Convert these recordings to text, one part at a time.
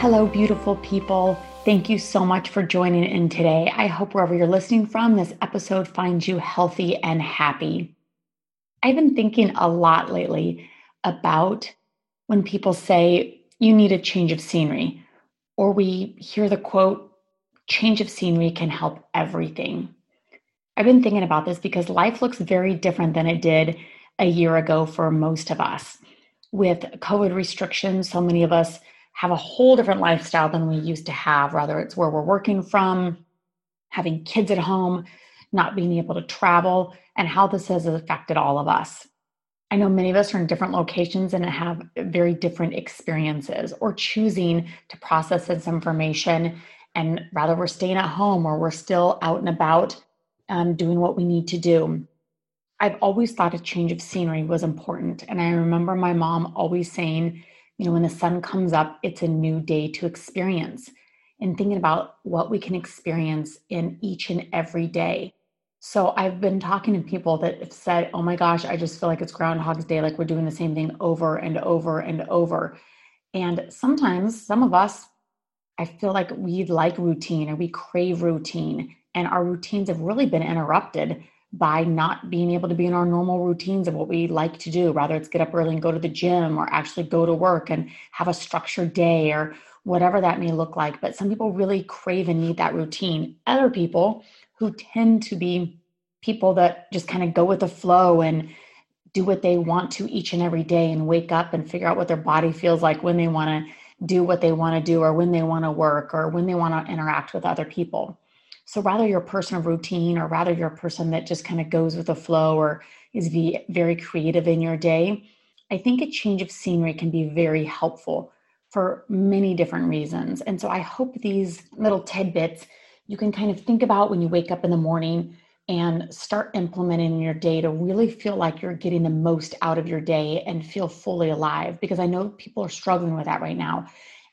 Hello, beautiful people. Thank you so much for joining in today. I hope wherever you're listening from, this episode finds you healthy and happy. I've been thinking a lot lately about when people say you need a change of scenery, or we hear the quote, change of scenery can help everything. I've been thinking about this because life looks very different than it did a year ago for most of us. With COVID restrictions, so many of us have a whole different lifestyle than we used to have, whether it's where we're working from, having kids at home, not being able to travel, and how this has affected all of us. I know many of us are in different locations and have very different experiences or choosing to process this information. And rather, we're staying at home or we're still out and about um, doing what we need to do. I've always thought a change of scenery was important. And I remember my mom always saying, you know, when the sun comes up, it's a new day to experience and thinking about what we can experience in each and every day. So I've been talking to people that have said, oh my gosh, I just feel like it's Groundhog's Day, like we're doing the same thing over and over and over. And sometimes, some of us, I feel like we like routine or we crave routine, and our routines have really been interrupted by not being able to be in our normal routines of what we like to do, whether it's get up early and go to the gym or actually go to work and have a structured day or whatever that may look like. But some people really crave and need that routine. Other people who tend to be people that just kind of go with the flow and do what they want to each and every day and wake up and figure out what their body feels like when they want to do what they want to do or when they want to work or when they want to interact with other people. So rather you're a person of routine or rather you're a person that just kind of goes with the flow or is very creative in your day, I think a change of scenery can be very helpful for many different reasons. And so I hope these little tidbits you can kind of think about when you wake up in the morning and start implementing in your day to really feel like you're getting the most out of your day and feel fully alive because I know people are struggling with that right now.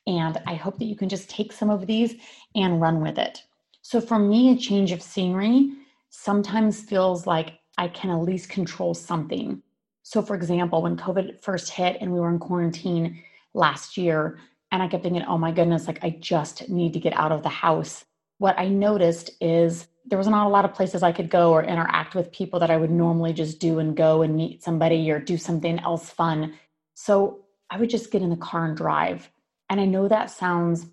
And I hope that you can just take some of these and run with it. So for me, a change of scenery sometimes feels like I can at least control something. So, for example, when COVID first hit and we were in quarantine last year, and I kept thinking, oh my goodness, like I just need to get out of the house. What I noticed is there was not a lot of places I could go or interact with people that I would normally just do and go and meet somebody or do something else fun. So I would just get in the car and drive. And I know that sounds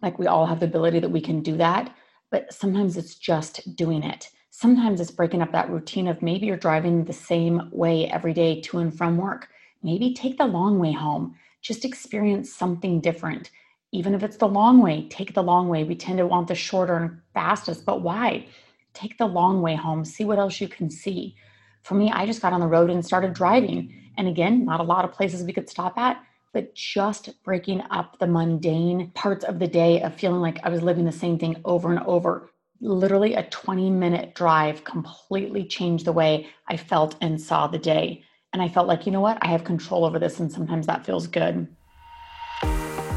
like we all have the ability that we can do that, but sometimes it's just doing it. Sometimes it's breaking up that routine of maybe you're driving the same way every day to and from work. Maybe take the long way home. Just experience something different. Even if it's the long way, take the long way. We tend to want the shorter and fastest, but why? Take the long way home. See what else you can see. For me, I just got on the road and started driving. And again, not a lot of places we could stop at but just breaking up the mundane parts of the day of feeling like I was living the same thing over and over. Literally, a 20 minute drive completely changed the way I felt and saw the day. And I felt like, you know what? I have control over this, and sometimes that feels good.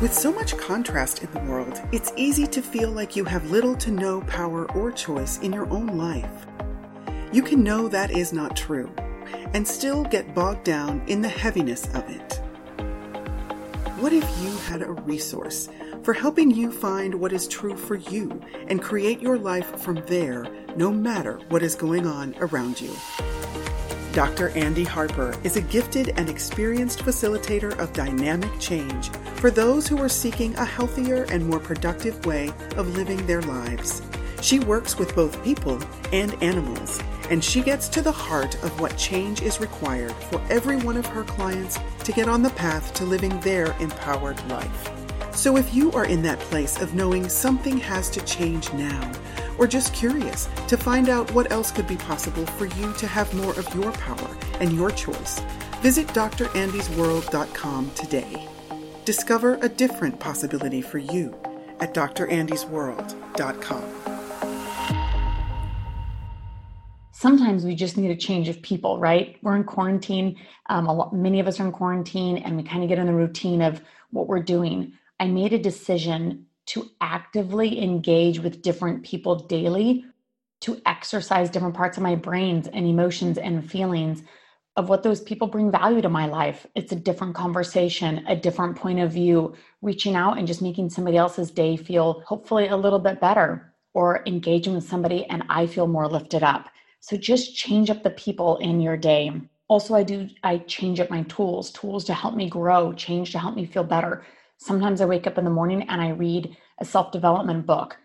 With so much contrast in the world, it's easy to feel like you have little to no power or choice in your own life. You can know that is not true and still get bogged down in the heaviness of it. What if you had a resource for helping you find what is true for you and create your life from there, no matter what is going on around you? Dr. Andy Harper is a gifted and experienced facilitator of dynamic change for those who are seeking a healthier and more productive way of living their lives. She works with both people and animals, and she gets to the heart of what change is required for every one of her clients to get on the path to living their empowered life. So if you are in that place of knowing something has to change now, or just curious to find out what else could be possible for you to have more of your power and your choice, visit drandysworld.com today. Discover a different possibility for you at drandysworld.com. Sometimes we just need a change of people, right? We're in quarantine. Um, lot, many of us are in quarantine, and we kind of get in the routine of what we're doing. I made a decision to actively engage with different people daily, to exercise different parts of my brains and emotions and feelings of what those people bring value to my life. It's a different conversation, a different point of view, reaching out and just making somebody else's day feel hopefully a little bit better or engaging with somebody and I feel more lifted up. So just change up the people in your day. Also, I do, I change up my tools, tools to help me grow, change to help me feel better. Sometimes I wake up in the morning and I read a self development book.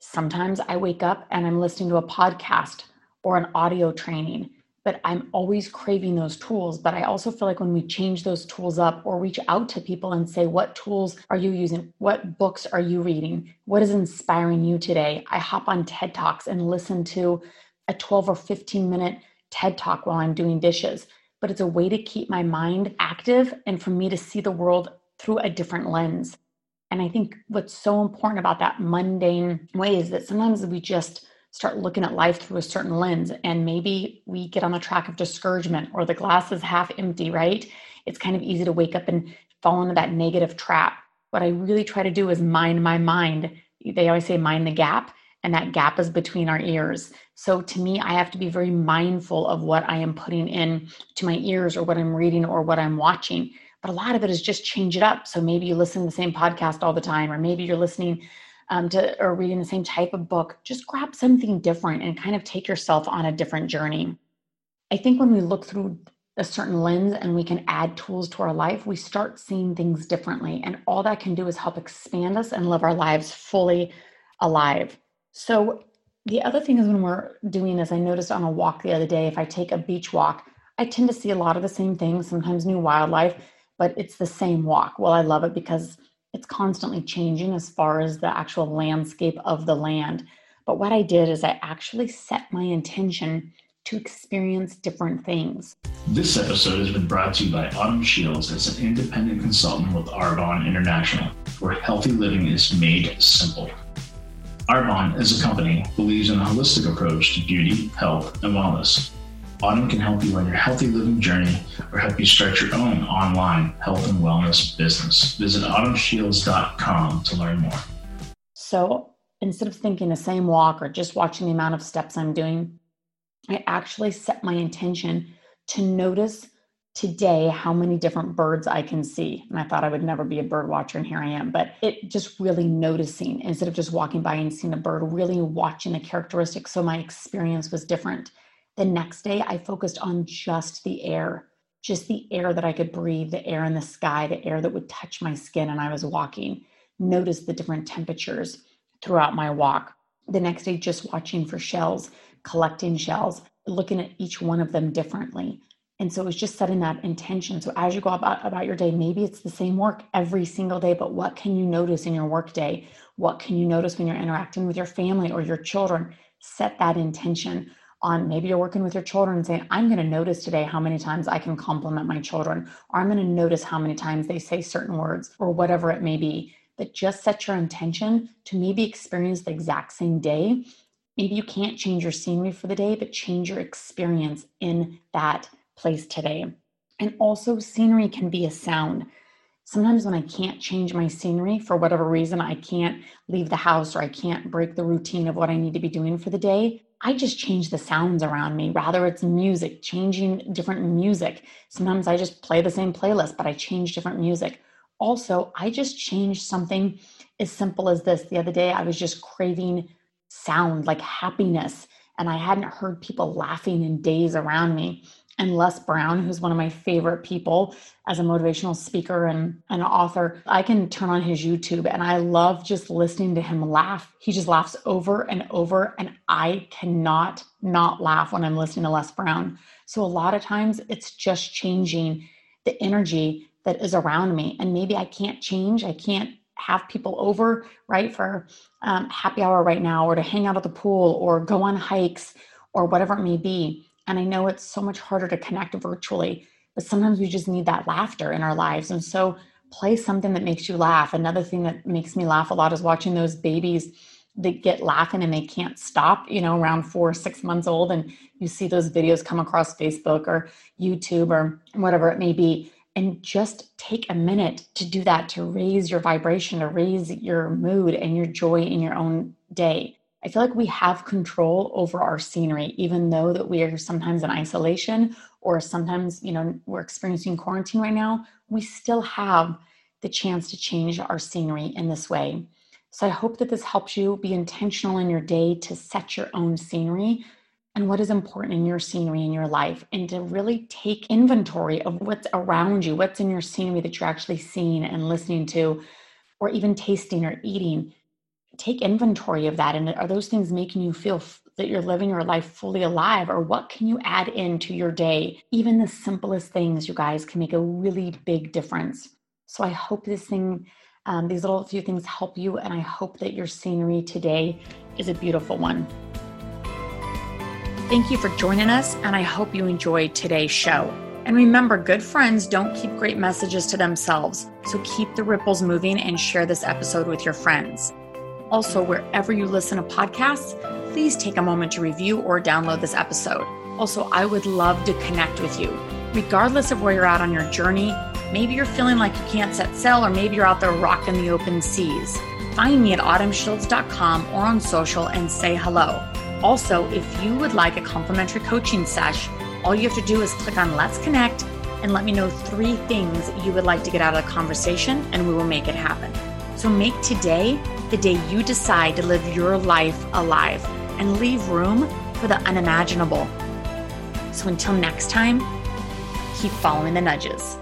Sometimes I wake up and I'm listening to a podcast or an audio training but I'm always craving those tools. But I also feel like when we change those tools up or reach out to people and say, What tools are you using? What books are you reading? What is inspiring you today? I hop on TED Talks and listen to a 12 or 15 minute TED Talk while I'm doing dishes. But it's a way to keep my mind active and for me to see the world through a different lens. And I think what's so important about that mundane way is that sometimes we just start looking at life through a certain lens and maybe we get on the track of discouragement or the glass is half empty right it's kind of easy to wake up and fall into that negative trap what i really try to do is mind my mind they always say mind the gap and that gap is between our ears so to me i have to be very mindful of what i am putting in to my ears or what i'm reading or what i'm watching but a lot of it is just change it up so maybe you listen to the same podcast all the time or maybe you're listening um, to or reading the same type of book, just grab something different and kind of take yourself on a different journey. I think when we look through a certain lens and we can add tools to our life, we start seeing things differently. And all that can do is help expand us and live our lives fully alive. So, the other thing is when we're doing this, I noticed on a walk the other day, if I take a beach walk, I tend to see a lot of the same things, sometimes new wildlife, but it's the same walk. Well, I love it because it's constantly changing as far as the actual landscape of the land. But what I did is I actually set my intention to experience different things. This episode has been brought to you by Autumn Shields as an independent consultant with Arbonne International, where healthy living is made simple. Arbonne, as a company, believes in a holistic approach to beauty, health, and wellness. Autumn can help you on your healthy living journey or help you start your own online health and wellness business. Visit autumnshields.com to learn more. So instead of thinking the same walk or just watching the amount of steps I'm doing, I actually set my intention to notice today how many different birds I can see. And I thought I would never be a bird watcher, and here I am. But it just really noticing instead of just walking by and seeing a bird, really watching the characteristics. So my experience was different. The next day, I focused on just the air, just the air that I could breathe, the air in the sky, the air that would touch my skin. And I was walking. Notice the different temperatures throughout my walk. The next day, just watching for shells, collecting shells, looking at each one of them differently. And so it was just setting that intention. So as you go about, about your day, maybe it's the same work every single day, but what can you notice in your work day? What can you notice when you're interacting with your family or your children? Set that intention on maybe you're working with your children and saying, I'm going to notice today how many times I can compliment my children, or I'm going to notice how many times they say certain words, or whatever it may be. But just set your intention to maybe experience the exact same day. Maybe you can't change your scenery for the day, but change your experience in that place today. And also, scenery can be a sound. Sometimes when I can't change my scenery for whatever reason, I can't leave the house or I can't break the routine of what I need to be doing for the day, I just change the sounds around me. Rather, it's music, changing different music. Sometimes I just play the same playlist, but I change different music. Also, I just changed something as simple as this. The other day, I was just craving sound like happiness, and I hadn't heard people laughing in days around me. And Les Brown, who's one of my favorite people as a motivational speaker and an author, I can turn on his YouTube and I love just listening to him laugh. He just laughs over and over, and I cannot not laugh when I'm listening to Les Brown. So a lot of times it's just changing the energy that is around me. And maybe I can't change, I can't have people over, right, for um, happy hour right now, or to hang out at the pool, or go on hikes, or whatever it may be and I know it's so much harder to connect virtually, but sometimes we just need that laughter in our lives. And so play something that makes you laugh. Another thing that makes me laugh a lot is watching those babies that get laughing and they can't stop, you know, around four, six months old. And you see those videos come across Facebook or YouTube or whatever it may be. And just take a minute to do that to raise your vibration, to raise your mood and your joy in your own day. I feel like we have control over our scenery, even though that we are sometimes in isolation or sometimes, you know, we're experiencing quarantine right now, we still have the chance to change our scenery in this way. So I hope that this helps you be intentional in your day to set your own scenery and what is important in your scenery in your life and to really take inventory of what's around you, what's in your scenery that you're actually seeing and listening to or even tasting or eating take inventory of that and are those things making you feel f- that you're living your life fully alive or what can you add into your day even the simplest things you guys can make a really big difference so i hope this thing um, these little few things help you and i hope that your scenery today is a beautiful one thank you for joining us and i hope you enjoyed today's show and remember, good friends don't keep great messages to themselves. So keep the ripples moving and share this episode with your friends. Also, wherever you listen to podcasts, please take a moment to review or download this episode. Also, I would love to connect with you. Regardless of where you're at on your journey, maybe you're feeling like you can't set sail, or maybe you're out there rocking the open seas. Find me at autumnshields.com or on social and say hello. Also, if you would like a complimentary coaching sesh, all you have to do is click on Let's Connect and let me know three things you would like to get out of the conversation, and we will make it happen. So make today the day you decide to live your life alive and leave room for the unimaginable. So until next time, keep following the nudges.